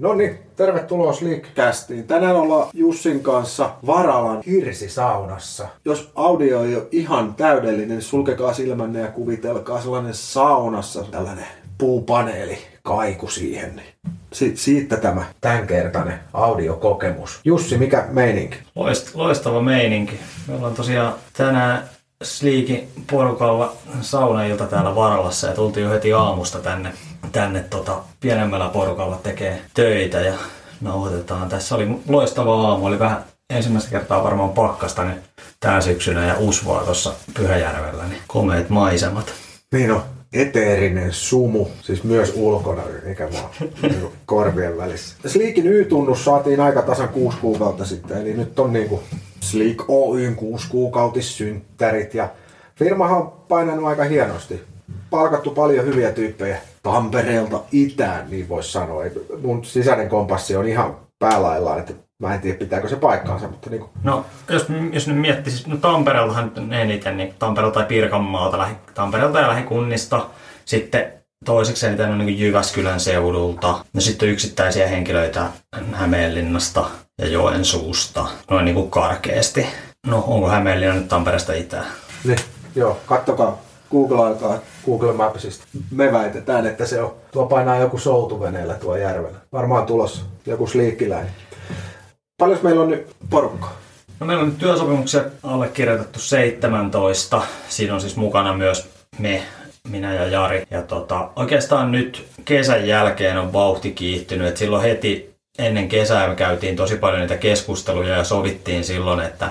No niin, tervetuloa Sleekcastiin. Tänään ollaan Jussin kanssa Varalan hirsisaunassa. Jos audio ei ole ihan täydellinen, niin sulkekaa silmänne ja kuvitelkaa sellainen saunassa tällainen puupaneeli, kaiku siihen. Si- siitä tämä tämänkertainen audiokokemus. Jussi, mikä meininki? Loist, loistava meininki. Me ollaan tosiaan tänään Sleekin porukalla saunailta täällä Varalassa ja tultiin jo heti aamusta tänne, tänne tota, pienemmällä porukalla tekee töitä ja nauhoitetaan. Tässä oli loistava aamu, oli vähän ensimmäistä kertaa varmaan pakkasta nyt tänä syksynä ja usvaa tuossa Pyhäjärvellä, niin komeet maisemat. Niin on, eteerinen sumu, siis myös ulkona, mikä vaan korvien välissä. Sleekin Y-tunnus saatiin aika tasan kuusi kuukautta sitten, eli nyt on niinku Sleek Oyn kuusi kuukautissynttärit ja firmahan on painanut aika hienosti. Palkattu paljon hyviä tyyppejä Tampereelta itään, niin voisi sanoa. Mun sisäinen kompassi on ihan päälaillaan, että mä en tiedä pitääkö se paikkaansa, mutta niinku, No, jos, jos nyt miettisit, no Tampereeltahan nyt eniten, niin Tampereelta tai Pirkanmaalta, lähi, Tampereelta ja lähikunnista. Sitten toiseksi eniten on niin Jyväskylän seudulta. No sitten yksittäisiä henkilöitä Hämeenlinnasta ja Joensuusta, noin niin kuin karkeasti. No, onko Hämeenlinna nyt Tampereesta itään? Niin, joo, kattokaa, googlaikaa Google Mapsista. Me väitetään, että se on. Tuo painaa joku soutuveneellä tuo järvellä. Varmaan tulossa joku sliikkiläinen. Paljon meillä on nyt porukkaa? No meillä on nyt työsopimuksia allekirjoitettu 17. Siinä on siis mukana myös me, minä ja Jari. Ja tota, oikeastaan nyt kesän jälkeen on vauhti kiihtynyt. Et silloin heti ennen kesää me käytiin tosi paljon niitä keskusteluja ja sovittiin silloin, että,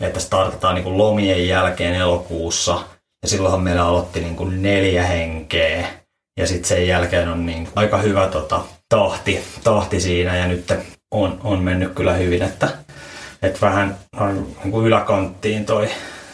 että startataan niin kuin lomien jälkeen elokuussa. Ja silloinhan meillä aloitti niin kuin neljä henkeä. Ja sitten sen jälkeen on niin aika hyvä tota, tahti, tahti siinä ja nyt on, on mennyt kyllä hyvin, että, että vähän noin niin kuin yläkanttiin toi,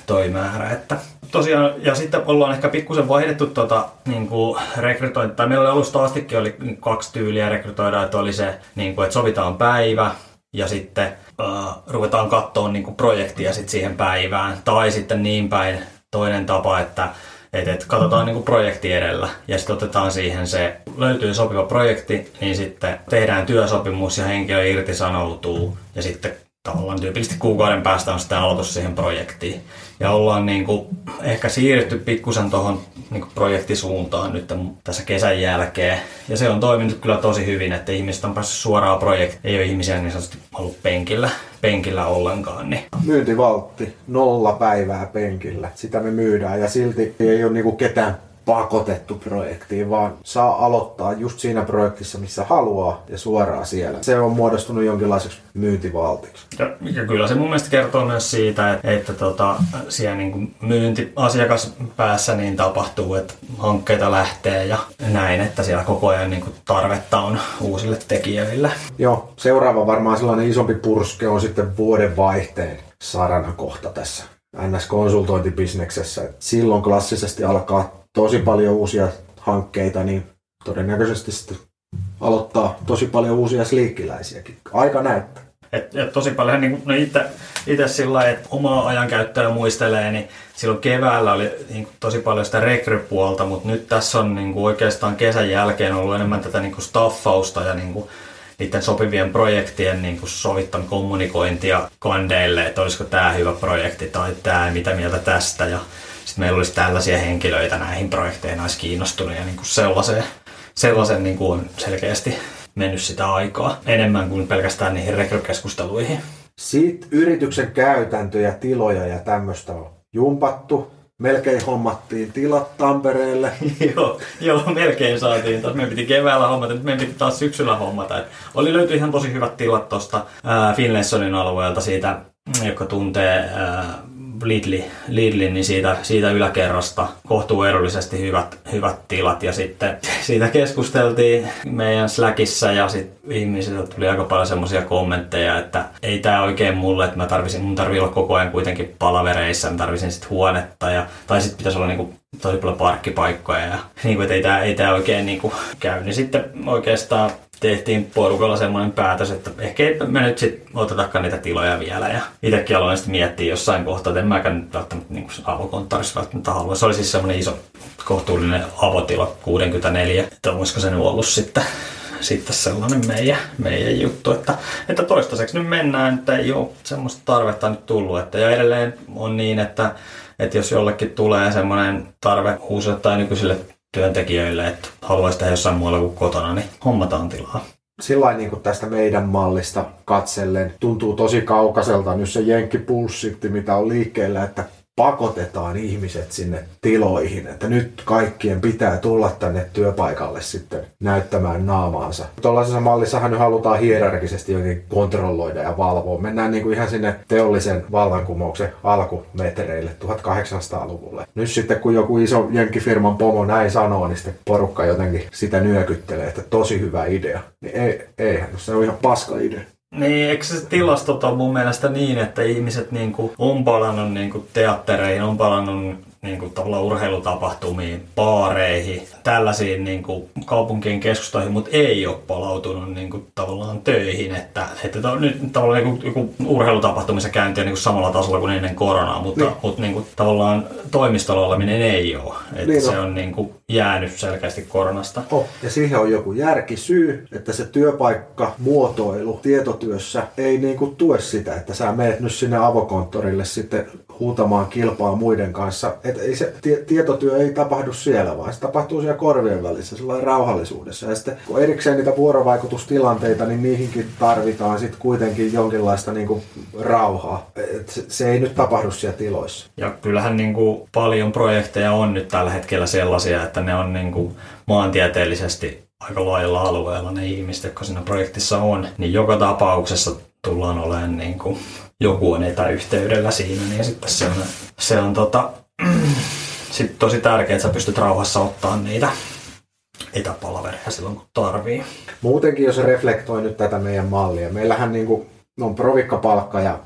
toi määrä. Että tosiaan, ja sitten ollaan ehkä pikkusen vaihdettu tota, niin kuin rekrytointi, tai meillä oli alusta astikin oli kaksi tyyliä rekrytoida, että oli se, niin kuin, että sovitaan päivä, ja sitten äh, ruvetaan katsoa niin kuin projektia sit siihen päivään, tai sitten niin päin toinen tapa, että et, et katsotaan niin kuin projekti edellä ja sitten otetaan siihen se, löytyy sopiva projekti, niin sitten tehdään työsopimus ja henkilö irtisanoutuu ja sitten tavallaan tyypillisesti kuukauden päästä on sitten aloitus siihen projektiin. Ja ollaan niin kuin ehkä siirrytty pikkusen tuohon niin kuin projektisuuntaan nyt tässä kesän jälkeen. Ja se on toiminut kyllä tosi hyvin, että ihmiset on päässyt suoraan projektiin. Ei ole ihmisiä niin sanotusti ollut penkillä, penkillä ollenkaan. Niin. Myyntivaltti, nolla päivää penkillä. Sitä me myydään ja silti ei ole niinku ketään pakotettu projektiin, vaan saa aloittaa just siinä projektissa, missä haluaa ja suoraan siellä. Se on muodostunut jonkinlaiseksi myyntivaltiksi. Ja, ja kyllä se mun mielestä kertoo myös siitä, että, että tota, siellä niin kuin myynti asiakaspäässä niin tapahtuu, että hankkeita lähtee ja näin, että siellä koko ajan niin kuin tarvetta on uusille tekijöille. Joo, seuraava varmaan sellainen isompi purske on sitten vuoden vaihteen sarana kohta tässä NS-konsultointibisneksessä. Silloin klassisesti alkaa tosi paljon uusia hankkeita, niin todennäköisesti sitten aloittaa tosi paljon uusia sliikkiläisiäkin. Aika näyttää. Et, et tosi paljon niin no itse, itse sillä että omaa ajankäyttöä muistelee, niin silloin keväällä oli niin kuin, tosi paljon sitä rekrypuolta, mutta nyt tässä on niin kuin, oikeastaan kesän jälkeen ollut enemmän tätä niin kuin staffausta ja niin kuin, niiden sopivien projektien niin kuin sovittan kommunikointia kandeille, että olisiko tämä hyvä projekti tai tämä, mitä mieltä tästä. Ja sitten meillä olisi tällaisia henkilöitä näihin projekteihin olisi kiinnostunut ja niin kuin sellaiseen, sellaisen niin kuin on selkeästi mennyt sitä aikaa enemmän kuin pelkästään niihin rekrykeskusteluihin. Sitten yrityksen käytäntöjä, tiloja ja tämmöistä on jumpattu. Melkein hommattiin tilat Tampereelle. joo, joo, melkein saatiin. Taas meidän piti keväällä hommata, nyt meidän piti taas syksyllä hommata. Et oli löytyi ihan tosi hyvät tilat tuosta Finlaysonin alueelta siitä, joka tuntee ää, Lidli, Lidlin, niin siitä, siitä yläkerrasta kohtuu edullisesti hyvät, hyvät tilat. Ja sitten siitä keskusteltiin meidän Slackissa ja sitten ihmisiltä tuli aika paljon semmoisia kommentteja, että ei tämä oikein mulle, että mä tarvisin, mun tarvii olla koko ajan kuitenkin palavereissa, mä tarvisin sitten huonetta ja, tai sitten pitäisi olla niinku tosi paljon parkkipaikkoja ja niin kuin, ei tämä ei tää oikein niinku käy. Niin sitten oikeastaan tehtiin porukalla semmoinen päätös, että ehkä me nyt sitten otetakaan niitä tiloja vielä. Ja itsekin aloin sitten miettiä jossain kohtaa, että en mäkään nyt välttämättä niin avokonttorissa välttämättä halua. Se oli siis semmoinen iso kohtuullinen avotila, 64, että olisiko se nyt ollut sitten sitten sellainen meidän, meidän juttu, että, että toistaiseksi nyt mennään, että ei ole semmoista tarvetta nyt tullut. Että, ja edelleen on niin, että, että jos jollekin tulee semmoinen tarve uusille tai nykyisille työntekijöille, että haluaisi tehdä jossain muualla kuin kotona, niin hommataan tilaa. Sillä niin tästä meidän mallista katsellen tuntuu tosi kaukaiselta nyt se jenkkipulssitti, mitä on liikkeellä, että pakotetaan ihmiset sinne tiloihin, että nyt kaikkien pitää tulla tänne työpaikalle sitten näyttämään naamaansa. Tuollaisessa mallissahan nyt halutaan hierarkisesti jotenkin kontrolloida ja valvoa. Mennään niin kuin ihan sinne teollisen vallankumouksen alkumetreille 1800-luvulle. Nyt sitten kun joku iso jenkkifirman pomo näin sanoo, niin sitten porukka jotenkin sitä nyökyttelee, että tosi hyvä idea. Niin ei, eihän, se on ihan paska idea. Niin, eikö se tilastot ole mun mielestä niin, että ihmiset niin on palannut niin teattereihin, on palannut niin kuin tavallaan urheilutapahtumiin, baareihin, tällaisiin niin kuin kaupunkien keskustoihin, mutta ei ole palautunut niin kuin tavallaan töihin. Että, että to, nyt tavallaan niin kuin, joku urheilutapahtumissa käynti on niin kuin samalla tasolla kuin ennen koronaa, mutta, niin. mutta niin kuin, tavallaan toimistolla oleminen ei ole. Että niin se on niin kuin jäänyt selkeästi koronasta. Oh, ja siihen on joku järkisyy, että se työpaikka muotoilu tietotyössä ei niin kuin tue sitä, että sä meet nyt sinne avokonttorille sitten huutamaan kilpaa muiden kanssa. Että ei se tietotyö ei tapahdu siellä, vaan se tapahtuu siellä korvien välissä, sellainen rauhallisuudessa. Ja sitten kun erikseen niitä vuorovaikutustilanteita, niin niihinkin tarvitaan sitten kuitenkin jonkinlaista niin kuin rauhaa. Et se, se ei nyt tapahdu siellä tiloissa. Ja kyllähän niin kuin paljon projekteja on nyt tällä hetkellä sellaisia, että ne on niin kuin maantieteellisesti aika laajalla alueella ne ihmiset, jotka siinä projektissa on, niin joka tapauksessa tullaan olemaan niin kuin joku on etäyhteydellä siinä, niin sitten se on, se on tota, sit tosi tärkeää, että sä pystyt rauhassa ottaa niitä etäpalvereja silloin, kun tarvii. Muutenkin, jos reflektoi nyt tätä meidän mallia, meillähän niin kuin, on provikkapalkka ja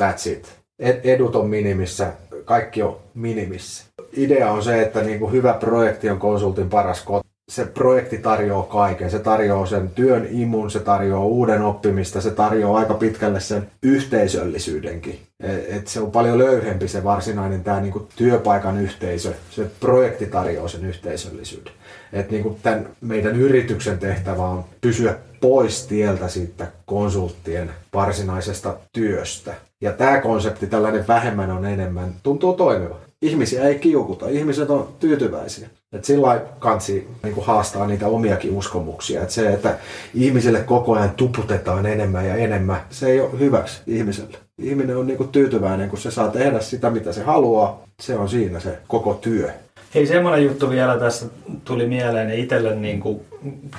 that's it. Edut on minimissä, kaikki on minimissä. Idea on se, että niin kuin hyvä projekti on konsultin paras koti se projekti tarjoaa kaiken. Se tarjoaa sen työn imun, se tarjoaa uuden oppimista, se tarjoaa aika pitkälle sen yhteisöllisyydenkin. E, et se on paljon löyhempi se varsinainen tämä niinku työpaikan yhteisö. Se projekti tarjoaa sen yhteisöllisyyden. Et niinku tämän meidän yrityksen tehtävä on pysyä pois tieltä siitä konsulttien varsinaisesta työstä. Ja tämä konsepti, tällainen vähemmän on enemmän, tuntuu toimiva. Ihmisiä ei kiukuta, ihmiset on tyytyväisiä. Et sillä kansi niin haastaa niitä omiakin uskomuksia. Et se, että ihmisille koko ajan tuputetaan enemmän ja enemmän, se ei ole hyväksi ihmiselle. Ihminen on niin tyytyväinen, kun se saa tehdä sitä, mitä se haluaa. Se on siinä se koko työ. Hei, semmoinen juttu vielä tässä tuli mieleen itselle niin kuin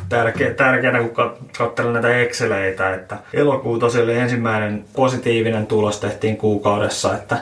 tärkeä, tärkeänä, kun katselen näitä Exceleitä, että elokuu tosiaan oli ensimmäinen positiivinen tulos tehtiin kuukaudessa, että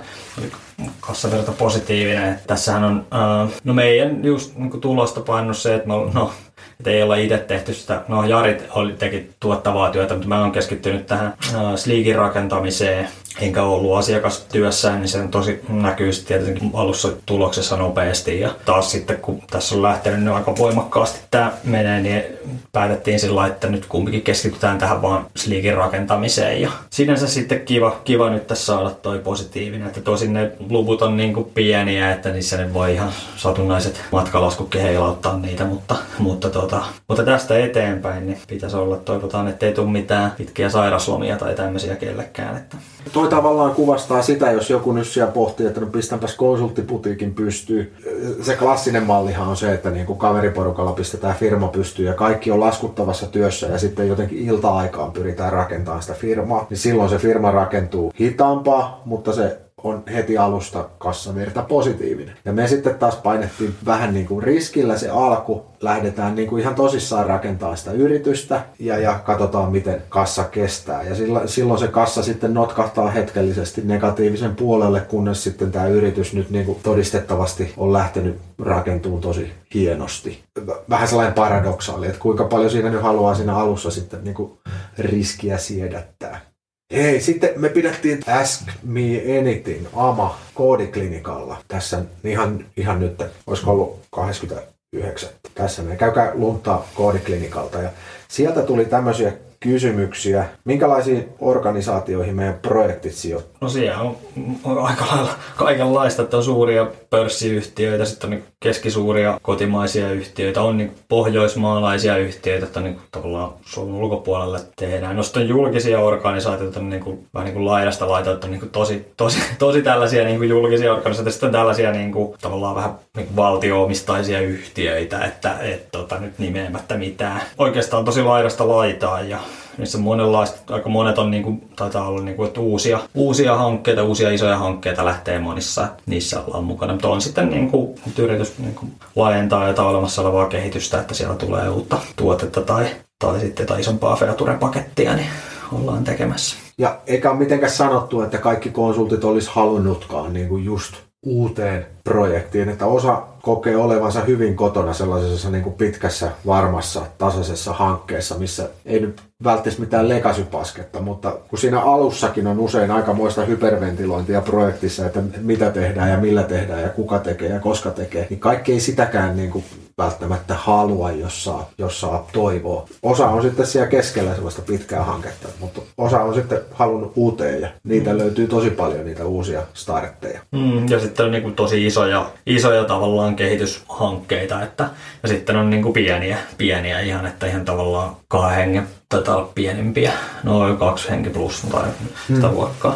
kassavirta positiivinen. Tässähän on, uh, no meidän just niin tulosta painunut se, että me, no, että ei olla itse tehty sitä, no Jarit oli, teki tuottavaa työtä, mutta mä oon keskittynyt tähän uh, Sleekin rakentamiseen enkä ollut asiakastyössä, niin se tosi näkyy tietenkin alussa tuloksessa nopeasti. Ja taas sitten, kun tässä on lähtenyt nyt aika voimakkaasti tämä menee, niin päätettiin sillä että nyt kumpikin keskitytään tähän vaan sliikin rakentamiseen. Ja sinänsä sitten kiva, kiva nyt tässä saada toi positiivinen, että tosin ne luvut on niin kuin pieniä, että niissä ne voi ihan satunnaiset matkalaskutkin heilauttaa niitä, mutta, mutta, tota, mutta tästä eteenpäin niin pitäisi olla, toivotaan, että ei tule mitään pitkiä sairaslomia tai tämmöisiä kellekään. Että toi tavallaan kuvastaa sitä, jos joku nyt siellä pohtii, että no pistänpäs konsulttiputiikin pystyy. Se klassinen mallihan on se, että niin kuin kaveriporukalla pistetään firma pystyy ja kaikki on laskuttavassa työssä ja sitten jotenkin ilta-aikaan pyritään rakentamaan sitä firmaa. Niin silloin se firma rakentuu hitaampaa, mutta se on heti alusta kassavirta positiivinen. Ja me sitten taas painettiin vähän niin kuin riskillä se alku, lähdetään niin kuin ihan tosissaan rakentaa sitä yritystä ja, ja katsotaan miten kassa kestää. Ja silloin, silloin se kassa sitten notkahtaa hetkellisesti negatiivisen puolelle, kunnes sitten tämä yritys nyt niin kuin todistettavasti on lähtenyt rakentumaan tosi hienosti. Vähän sellainen paradoksaali, että kuinka paljon siinä nyt haluaa siinä alussa sitten niin kuin riskiä siedättää. Hei, sitten me pidettiin Ask Me Anything AMA koodiklinikalla. Tässä ihan, ihan nyt, olisiko ollut 29. Tässä me käykää luntaa koodiklinikalta. Ja sieltä tuli tämmöisiä kysymyksiä. Minkälaisiin organisaatioihin meidän projektit sijoittuu? No siellä on, on aika lailla kaikenlaista, että on suuria pörssiyhtiöitä, sitten on niin keskisuuria kotimaisia yhtiöitä, on niin pohjoismaalaisia yhtiöitä, että niin tavallaan Suomen ulkopuolelle tehdään. No sitten on julkisia organisaatioita, niin kuin, vähän niin kuin laidasta laitoita, niin kuin tosi, tosi, tosi tällaisia niin kuin julkisia organisaatioita, sitten on tällaisia niin kuin, tavallaan vähän niin kuin valtioomistaisia yhtiöitä, että et, tota, nyt nimeämättä mitään. Oikeastaan tosi laidasta laitaa ja missä monenlaista, aika monet on, niin kuin, taitaa olla niin kuin, että uusia, uusia hankkeita, uusia isoja hankkeita lähtee monissa, niissä ollaan mukana. Mutta on sitten niin kuin, yritys niin kuin, laajentaa jotain olemassa olevaa kehitystä, että siellä tulee uutta tuotetta tai, tai sitten jotain isompaa feature-pakettia, niin ollaan tekemässä. Ja eikä ole mitenkään sanottu, että kaikki konsultit olisi halunnutkaan niin kuin just uuteen projektiin, että osa kokee olevansa hyvin kotona sellaisessa niin kuin pitkässä, varmassa, tasaisessa hankkeessa, missä ei nyt välttämättä mitään legasypasketta, mutta kun siinä alussakin on usein aikamoista hyperventilointia projektissa, että mitä tehdään ja millä tehdään ja kuka tekee ja koska tekee, niin kaikki ei sitäkään niin kuin välttämättä halua, jos saa, jos saa toivoa. Osa on sitten siellä keskellä sellaista pitkää hanketta, mutta osa on sitten halunnut uuteen ja niitä mm. löytyy tosi paljon niitä uusia startteja. Mm, ja sitten on niin kuin tosi isoja, isoja tavallaan kehityshankkeita, että, ja sitten on niin kuin pieniä, pieniä ihan, että ihan tavallaan kahden hengen taitaa olla pienimpiä, noin kaksi henki plus tai sitä mm. luokkaa.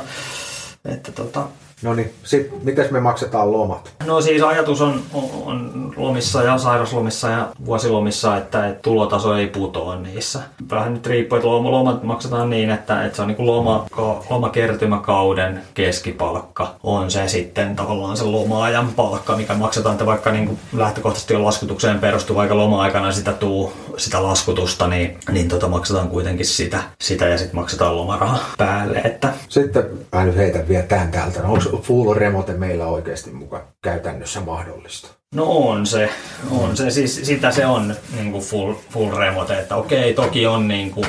Että tota, No niin, sitten miten me maksetaan lomat? No siis ajatus on, on lomissa ja sairaslomissa ja vuosilomissa, että, että tulotaso ei putoa niissä. Vähän nyt riippuu, että lomat maksetaan niin, että, että se on niin kuin loma, lomakertymäkauden keskipalkka on se sitten tavallaan se loma-ajan palkka, mikä maksetaan, että vaikka niin kuin lähtökohtaisesti on laskutukseen perustuva, vaikka loma-aikana sitä tuu sitä laskutusta, niin, niin tota maksetaan kuitenkin sitä, sitä ja sitten maksetaan lomaraha päälle. Että... Sitten mä nyt heitän vielä tämän täältä. Onko full remote meillä oikeasti mukaan käytännössä mahdollista? No on se, on se, siis sitä se on niin kuin full, full remote, että okei, toki on niin kuin,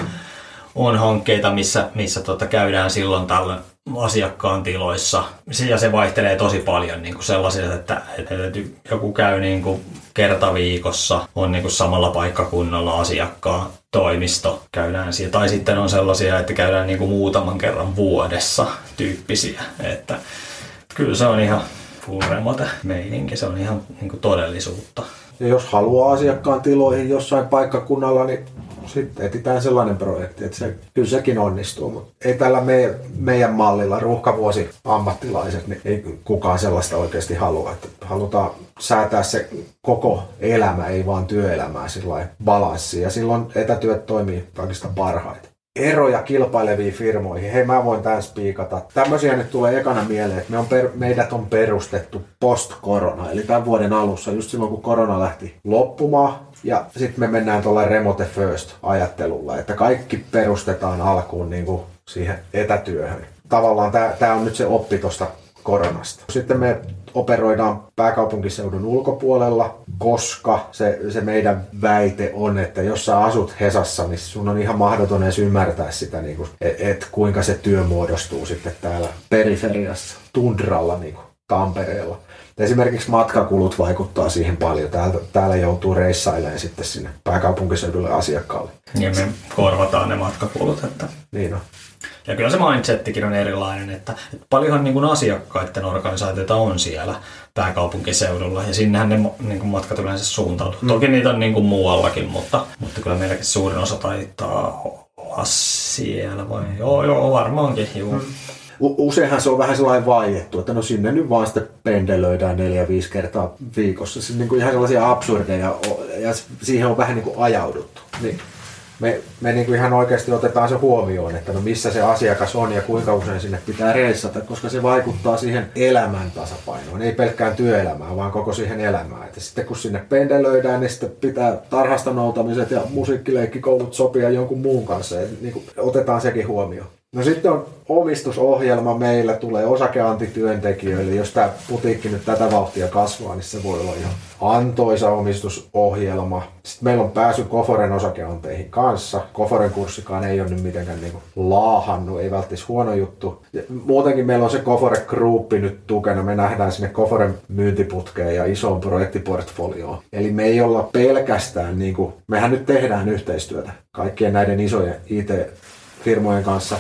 on hankkeita, missä, missä tota käydään silloin tällöin asiakkaan tiloissa. Ja se vaihtelee tosi paljon niin kuin että, että joku käy niin kuin kerta viikossa, on niin kuin samalla paikkakunnalla asiakkaan toimisto, käydään siellä. Tai sitten on sellaisia, että käydään niin kuin muutaman kerran vuodessa tyyppisiä. Että kyllä se on ihan full remote meininki, se on ihan niin kuin todellisuutta. Ja jos haluaa asiakkaan tiloihin jossain paikkakunnalla, niin sitten etsitään sellainen projekti, että se, kyllä sekin onnistuu, mutta ei tällä me, meidän mallilla ruuhkavuosi ammattilaiset, niin ei kukaan sellaista oikeasti halua. Että halutaan säätää se koko elämä, ei vaan työelämää sillä balanssi ja silloin etätyöt toimii kaikista parhaiten eroja kilpaileviin firmoihin. Hei, mä voin tämän spiikata. Tämmöisiä nyt tulee ekana mieleen, että me on per, meidät on perustettu post-korona, eli tämän vuoden alussa, just silloin kun korona lähti loppumaan. Ja sitten me mennään tuolla remote first ajattelulla, että kaikki perustetaan alkuun niin kuin siihen etätyöhön. Tavallaan tämä on nyt se oppi tuosta koronasta. Sitten me operoidaan pääkaupunkiseudun ulkopuolella, koska se, se meidän väite on, että jos sä asut Hesassa, niin sun on ihan mahdoton edes ymmärtää sitä, niin että et kuinka se työ muodostuu sitten täällä periferiassa, tundralla niin kuin Tampereella. Esimerkiksi matkakulut vaikuttaa siihen paljon. Täällä, täällä joutuu reissailemaan sitten sinne pääkaupunkiseudulle asiakkaalle. Ja me korvataan ne matkakulut. Että... Niin on. Ja kyllä se mindsettikin on erilainen, että, että paljonhan niin kuin asiakkaiden organisaatioita on siellä pääkaupunkiseudulla ja sinnehän ne niin kuin matkat yleensä suuntautuu. Mm. Toki niitä on niin kuin muuallakin, mutta, mutta kyllä meilläkin suurin osa taitaa olla siellä vai joo, joo varmaankin, joo. Mm. Useinhan se on vähän sellainen vaiettu, että no sinne nyt vaan sitten pendelöidään neljä, viisi kertaa viikossa. Se on niin kuin ihan sellaisia absurdeja ja siihen on vähän niin kuin ajauduttu. Niin me, me niin kuin ihan oikeasti otetaan se huomioon, että no missä se asiakas on ja kuinka usein sinne pitää reissata, koska se vaikuttaa siihen elämän tasapainoon, ei pelkkään työelämään, vaan koko siihen elämään. Että sitten kun sinne pendelöidään, niin sitten pitää tarhasta noutamiset ja musiikkileikkikoulut sopia jonkun muun kanssa, niin kuin otetaan sekin huomioon. No sitten on omistusohjelma meillä, tulee osakeantityöntekijöille. Jos tämä putiikki nyt tätä vauhtia kasvaa, niin se voi olla ihan antoisa omistusohjelma. Sitten meillä on pääsy Koforen osakeanteihin kanssa. Koforen kurssikaan ei ole nyt mitenkään niinku laahannut, ei välttämättä huono juttu. Muutenkin meillä on se Kofore Group nyt tukena. Me nähdään sinne Koforen myyntiputkeen ja isoon projektiportfolioon. Eli me ei olla pelkästään, niin kuin, mehän nyt tehdään yhteistyötä kaikkien näiden isojen IT-firmojen kanssa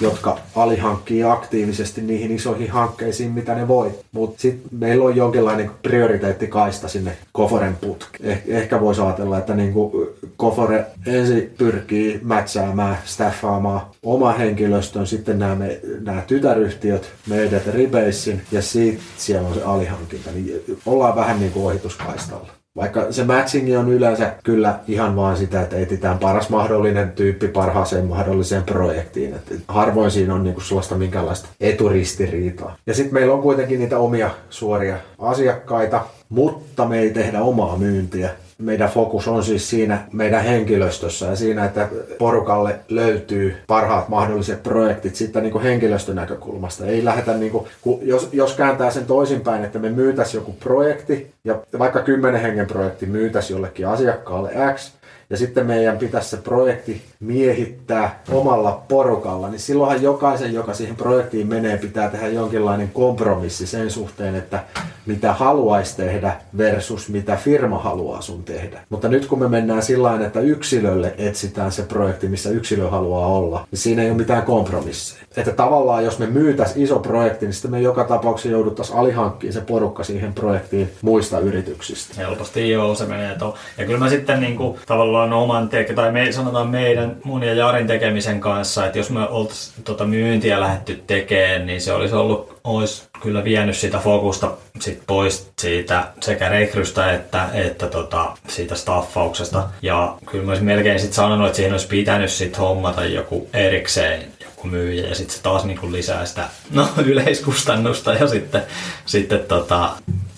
jotka alihankkii aktiivisesti niihin isoihin hankkeisiin, mitä ne voi. Mutta sitten meillä on jonkinlainen prioriteettikaista sinne Koforen putki. Eh- ehkä voisi ajatella, että niinku Kofore ensin pyrkii mätsäämään, staffaamaan oma henkilöstön, sitten nämä, tytäryhtiöt, meidät Rebasein ja sitten siellä on se alihankinta. Niin ollaan vähän niin kuin ohituskaistalla. Vaikka se matching on yleensä kyllä ihan vain sitä, että etsitään paras mahdollinen tyyppi parhaaseen mahdolliseen projektiin. Että harvoin siinä on niinku sellaista minkäänlaista eturistiriitaa. Ja sitten meillä on kuitenkin niitä omia suoria asiakkaita, mutta me ei tehdä omaa myyntiä meidän fokus on siis siinä meidän henkilöstössä ja siinä, että porukalle löytyy parhaat mahdolliset projektit sitten niin kuin henkilöstön näkökulmasta. Ei lähdetä, niin kuin, jos, jos kääntää sen toisinpäin, että me myytäisiin joku projekti ja vaikka kymmenen hengen projekti myytäisiin jollekin asiakkaalle X, ja sitten meidän pitäisi se projekti miehittää omalla porukalla, niin silloinhan jokaisen, joka siihen projektiin menee, pitää tehdä jonkinlainen kompromissi sen suhteen, että mitä haluaisi tehdä versus mitä firma haluaa sun tehdä. Mutta nyt kun me mennään sillä että yksilölle etsitään se projekti, missä yksilö haluaa olla, niin siinä ei ole mitään kompromisseja. Että tavallaan jos me myytäis iso projekti, niin sitten me joka tapauksessa jouduttaisiin alihankkiin se porukka siihen projektiin muista yrityksistä. Helposti joo, se menee to. Ja kyllä mä sitten niin kuin, tavallaan oman teke, tai me, sanotaan meidän, mun ja Jarin tekemisen kanssa, että jos me oltaisiin tota myyntiä lähdetty tekemään, niin se olisi ollut, olisi kyllä vienyt sitä fokusta sit pois siitä sekä rekrystä että, että tota, siitä staffauksesta. Ja kyllä mä olisin melkein sit sanonut, että siihen olisi pitänyt sit hommata joku erikseen joku myyjä ja sitten se taas niin kuin lisää sitä no, yleiskustannusta ja sitten, sitten tota,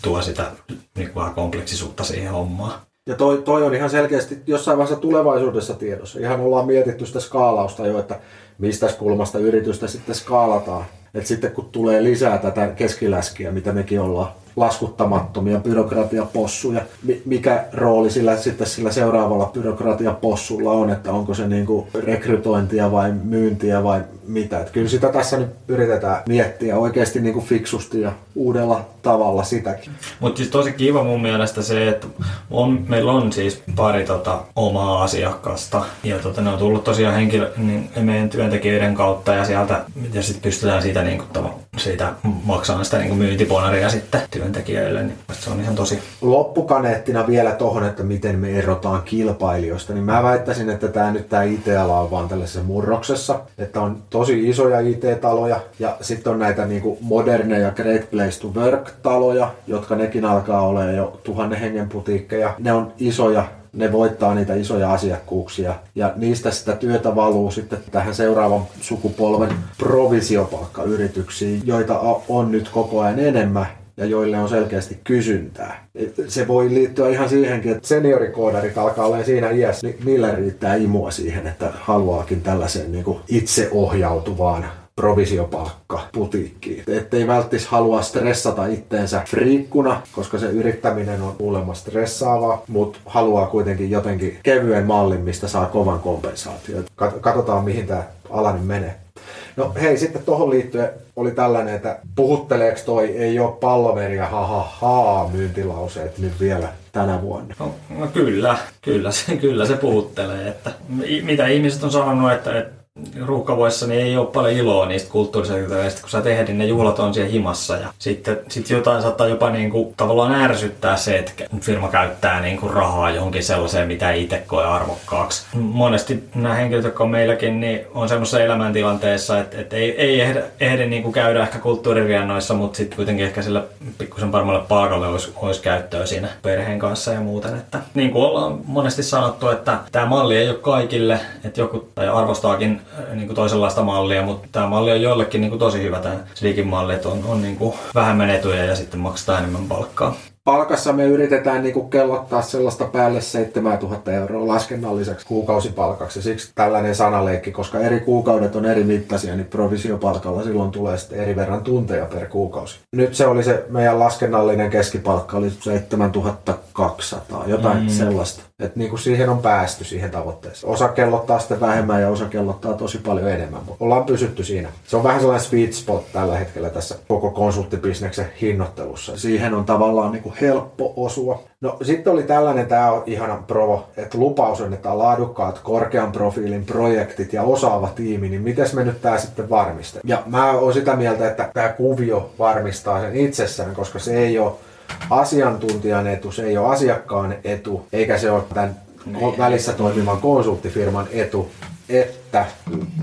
tuo sitä niin vähän kompleksisuutta siihen hommaan. Ja toi, toi on ihan selkeästi jossain vaiheessa tulevaisuudessa tiedossa. Ihan ollaan mietitty sitä skaalausta jo, että mistä kulmasta yritystä sitten skaalataan. Et sitten kun tulee lisää tätä keskiläskiä, mitä mekin ollaan laskuttamattomia byrokratiapossuja. Mikä rooli sillä sitten sillä seuraavalla byrokratiapossulla on, että onko se niinku rekrytointia vai myyntiä vai mitä. Et kyllä sitä tässä nyt yritetään miettiä oikeasti niinku fiksusti ja uudella tavalla sitäkin. Mutta siis tosi kiva mun mielestä se, että on, meillä on siis pari tota, omaa asiakasta ja tota, ne on tullut tosiaan henkilö, niin meidän työntekijöiden kautta ja sieltä ja sitten pystytään siitä, niinku, siitä maksamaan sitä niinku myyntiponaria sitten työntekijöille, niin se on ihan tosi... Loppukaneettina vielä tohon, että miten me erotaan kilpailijoista, niin mä väittäisin, että tämä nyt tämä IT-ala on vaan tällaisessa murroksessa, että on tosi isoja IT-taloja ja sitten on näitä niinku moderneja Great Place to Work-taloja, jotka nekin alkaa olla jo tuhannen hengen putiikkeja. Ne on isoja ne voittaa niitä isoja asiakkuuksia ja niistä sitä työtä valuu sitten tähän seuraavan sukupolven provisiopalkkayrityksiin, joita on nyt koko ajan enemmän ja joille on selkeästi kysyntää. Se voi liittyä ihan siihenkin, että seniorikoodarit alkaa olla siinä iässä, niin niillä riittää imua siihen, että haluaakin tällaiseen niin itseohjautuvaan provisiopalkka putiikkiin. Ettei välttis halua stressata itteensä friikkuna, koska se yrittäminen on kuulemma stressaavaa, mutta haluaa kuitenkin jotenkin kevyen mallin, mistä saa kovan kompensaation. Katsotaan mihin tämä ala nyt menee. No hei, sitten tuohon liittyen oli tällainen, että puhutteleeko toi ei ole pallomeria ha ha ha myyntilauseet nyt vielä tänä vuonna? No, no kyllä, kyllä se, kyllä se puhuttelee. Että, mitä ihmiset on sanonut, että, että ruuhkavuodessa niin ei ole paljon iloa niistä kulttuurisektoreista, kun sä tehdään, niin ne juhlat on siellä himassa. Ja sitten sit jotain saattaa jopa niin kuin, tavallaan ärsyttää se, että firma käyttää niin kuin rahaa johonkin sellaiseen, mitä ei itse koe arvokkaaksi. Monesti nämä henkilöt, jotka on meilläkin, niin on semmoisessa elämäntilanteessa, että, että ei, ei ehdi, ehdi niin kuin käydä ehkä kulttuuririennoissa, mutta sitten kuitenkin ehkä sillä pikkusen paremmalle palkalle olisi, olisi käyttöä siinä perheen kanssa ja muuten. Että, niin kuin ollaan monesti sanottu, että tämä malli ei ole kaikille, että joku tai arvostaakin niin kuin toisenlaista mallia, mutta tämä malli on joillekin niin kuin tosi hyvä tämä Sleekin malli, että on, on niin kuin vähemmän etuja ja sitten maksetaan enemmän palkkaa. palkassa me yritetään niinku kellottaa sellaista päälle 7000 euroa laskennalliseksi kuukausipalkaksi. Siksi tällainen sanaleikki, koska eri kuukaudet on eri mittaisia, niin provisiopalkalla silloin tulee sitten eri verran tunteja per kuukausi. Nyt se oli se meidän laskennallinen keskipalkka oli 7200, jotain mm. sellaista. Että niinku siihen on päästy siihen tavoitteeseen. Osa kellottaa sitten vähemmän ja osa kellottaa tosi paljon enemmän, mutta ollaan pysytty siinä. Se on vähän sellainen sweet spot tällä hetkellä tässä koko konsulttibisneksen hinnoittelussa. Siihen on tavallaan niinku helppo osua. No sitten oli tällainen, tämä on ihana provo, että lupaus on, että laadukkaat korkean profiilin projektit ja osaava tiimi, niin miten me nyt tämä sitten varmistetaan? Ja mä oon sitä mieltä, että tämä kuvio varmistaa sen itsessään, koska se ei ole asiantuntijan etu, se ei ole asiakkaan etu, eikä se ole tämän niin. välissä toimivan konsulttifirman etu, että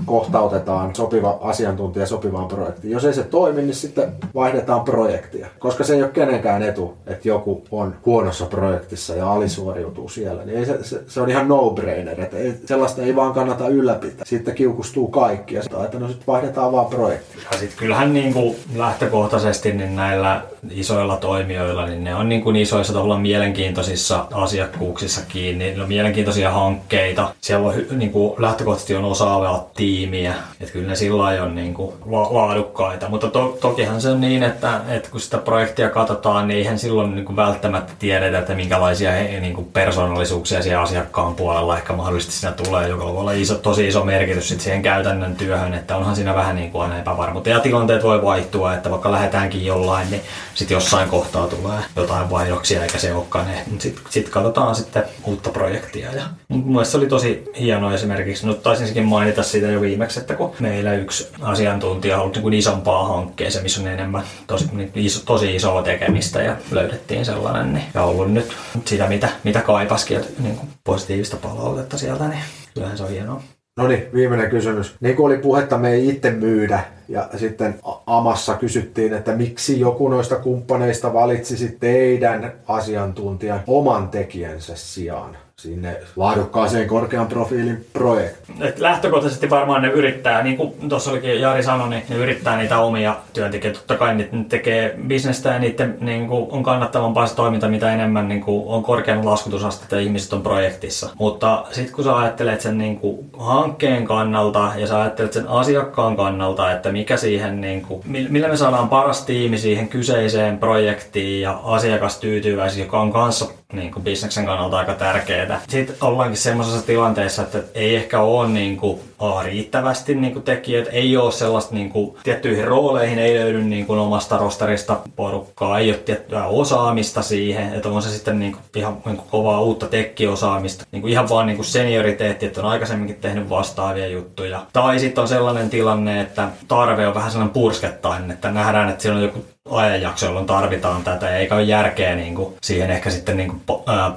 kohtautetaan sopiva asiantuntija sopivaan projektiin. Jos ei se toimi, niin sitten vaihdetaan projektia. Koska se ei ole kenenkään etu, että joku on huonossa projektissa ja alisuoriutuu siellä. Niin ei se, se, se, on ihan no-brainer. Että ei, sellaista ei vaan kannata ylläpitää. Sitten kiukustuu kaikki ja sitten, että no sitten vaihdetaan vaan projekti. Ja sitten kyllähän niin kuin lähtökohtaisesti niin näillä isoilla toimijoilla, niin ne on niin kuin isoissa tavallaan mielenkiintoisissa asiakkuuksissa kiinni. Ne on mielenkiintoisia hankkeita. Siellä on niin kuin lähtökohtaisesti on osaavaa tiimiä. Että kyllä ne sillä on niin kuin laadukkaita. Mutta to, tokihan se on niin, että, että kun sitä projektia katsotaan, niin eihän silloin niin kuin välttämättä tiedetä, että minkälaisia he, niin kuin persoonallisuuksia siellä asiakkaan puolella ehkä mahdollisesti siinä tulee, joka voi olla iso, tosi iso merkitys sit siihen käytännön työhön, että onhan siinä vähän niin kuin aina epävarmuutta. Ja tilanteet voi vaihtua, että vaikka lähdetäänkin jollain, niin sitten jossain kohtaa tulee jotain vaihdoksia eikä se olekaan ne. Sitten sit katsotaan sitten uutta projektia. Ja mun se oli tosi hieno esimerkiksi, no taisinkin mainita siitä jo viimeksi, että kun meillä yksi asiantuntija halusi niin isompaa hankkeeseen, missä on enemmän tosi, niin iso, tosi isoa tekemistä ja löydettiin sellainen, niin, ja ollut nyt sitä, mitä, mitä kaipaskin, niin kuin positiivista palautetta sieltä, niin kyllähän se on hienoa. No niin, viimeinen kysymys. Niin kuin oli puhetta, me ei itse myydä. Ja sitten Amassa kysyttiin, että miksi joku noista kumppaneista valitsisi teidän asiantuntijan oman tekijänsä sijaan sinne laadukkaaseen korkean profiilin projektiin. Et lähtökohtaisesti varmaan ne yrittää, niin kuin tuossa olikin Jari sanoi, niin ne yrittää niitä omia työntekijöitä. Totta kai ne tekee bisnestä ja niiden niin kuin, on kannattavampaa se toiminta, mitä enemmän niin kuin, on korkean laskutusaste ja ihmiset on projektissa. Mutta sitten kun sä ajattelet sen niin kuin, hankkeen kannalta ja sä ajattelet sen asiakkaan kannalta, että mikä siihen, niin kuin, millä me saadaan paras tiimi siihen kyseiseen projektiin ja asiakastyytyväisyys, joka on kanssa niin kuin bisneksen kannalta aika tärkeää. Sitten ollaankin semmoisessa tilanteessa, että ei ehkä ole niin kuin, riittävästi niin kuin tekijöitä, ei ole sellaista niin kuin, tiettyihin rooleihin, ei löydy niin kuin, omasta rosterista porukkaa, ei ole tiettyä osaamista siihen, että on se sitten niin kuin, ihan niin kuin, kovaa uutta tekkiosaamista, niin kuin, ihan vaan niin kuin senioriteetti, että on aikaisemminkin tehnyt vastaavia juttuja. Tai sitten on sellainen tilanne, että tarve on vähän sellainen purskettainen, että nähdään, että siellä on joku ajanjakso, jolloin tarvitaan tätä, eikä ole järkeä niin kuin siihen ehkä sitten niin kuin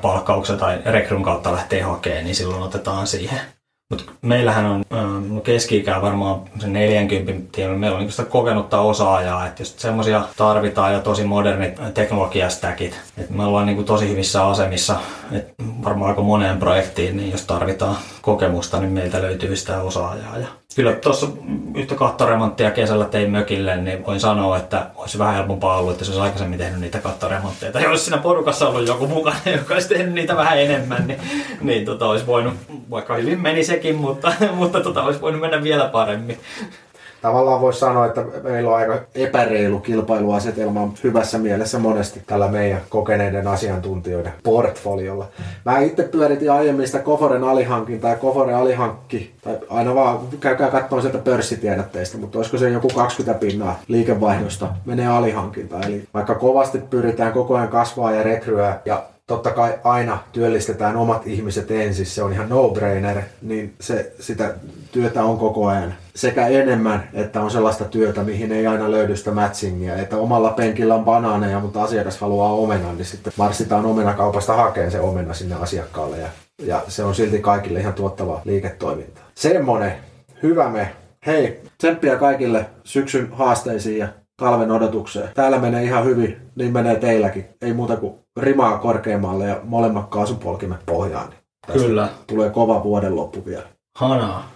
palkkauksen tai rekryn kautta lähtee hakemaan, niin silloin otetaan siihen. Mutta meillähän on äh, keski-ikää varmaan se 40 tiellä. Meillä on niin sitä kokenutta osaajaa, että jos semmoisia tarvitaan ja tosi modernit teknologiastäkit, että me ollaan niin kuin tosi hyvissä asemissa, että varmaan aika moneen projektiin, niin jos tarvitaan kokemusta, niin meiltä löytyy sitä osaajaa. Ja kyllä tuossa yhtä kattoremonttia kesällä tein mökille, niin voin sanoa, että olisi vähän helpompaa ollut, että se olisi aikaisemmin tehnyt niitä kattoremontteja. Tai jos siinä porukassa ollut joku mukana, joka olisi tehnyt niitä vähän enemmän, niin, niin tota, olisi voinut, vaikka hyvin meni sekin, mutta, mutta tota, olisi voinut mennä vielä paremmin tavallaan voisi sanoa, että meillä on aika epäreilu kilpailuasetelma hyvässä mielessä monesti tällä meidän kokeneiden asiantuntijoiden portfoliolla. Mä itse pyöritin aiemmin sitä Koforen alihankintaa ja Kofore alihankki, tai aina vaan käykää katsomaan sieltä pörssitiedotteista, mutta olisiko se joku 20 pinnaa liikevaihdosta menee alihankintaan. Eli vaikka kovasti pyritään koko ajan kasvaa ja rekryä ja totta kai aina työllistetään omat ihmiset ensin, se on ihan no-brainer, niin se, sitä työtä on koko ajan sekä enemmän, että on sellaista työtä, mihin ei aina löydy sitä matchingia, että omalla penkillä on banaaneja, mutta asiakas haluaa omenan, niin sitten marssitaan omenakaupasta hakeen se omena sinne asiakkaalle ja, ja se on silti kaikille ihan tuottavaa liiketoimintaa. Semmonen, hyvä me. Hei, tsemppiä kaikille syksyn haasteisiin ja talven odotukseen. Täällä menee ihan hyvin, niin menee teilläkin. Ei muuta kuin rimaa korkeammalle ja molemmat kaasupolkimet pohjaan. Niin Kyllä. Tulee kova vuoden loppu vielä. Hanaa.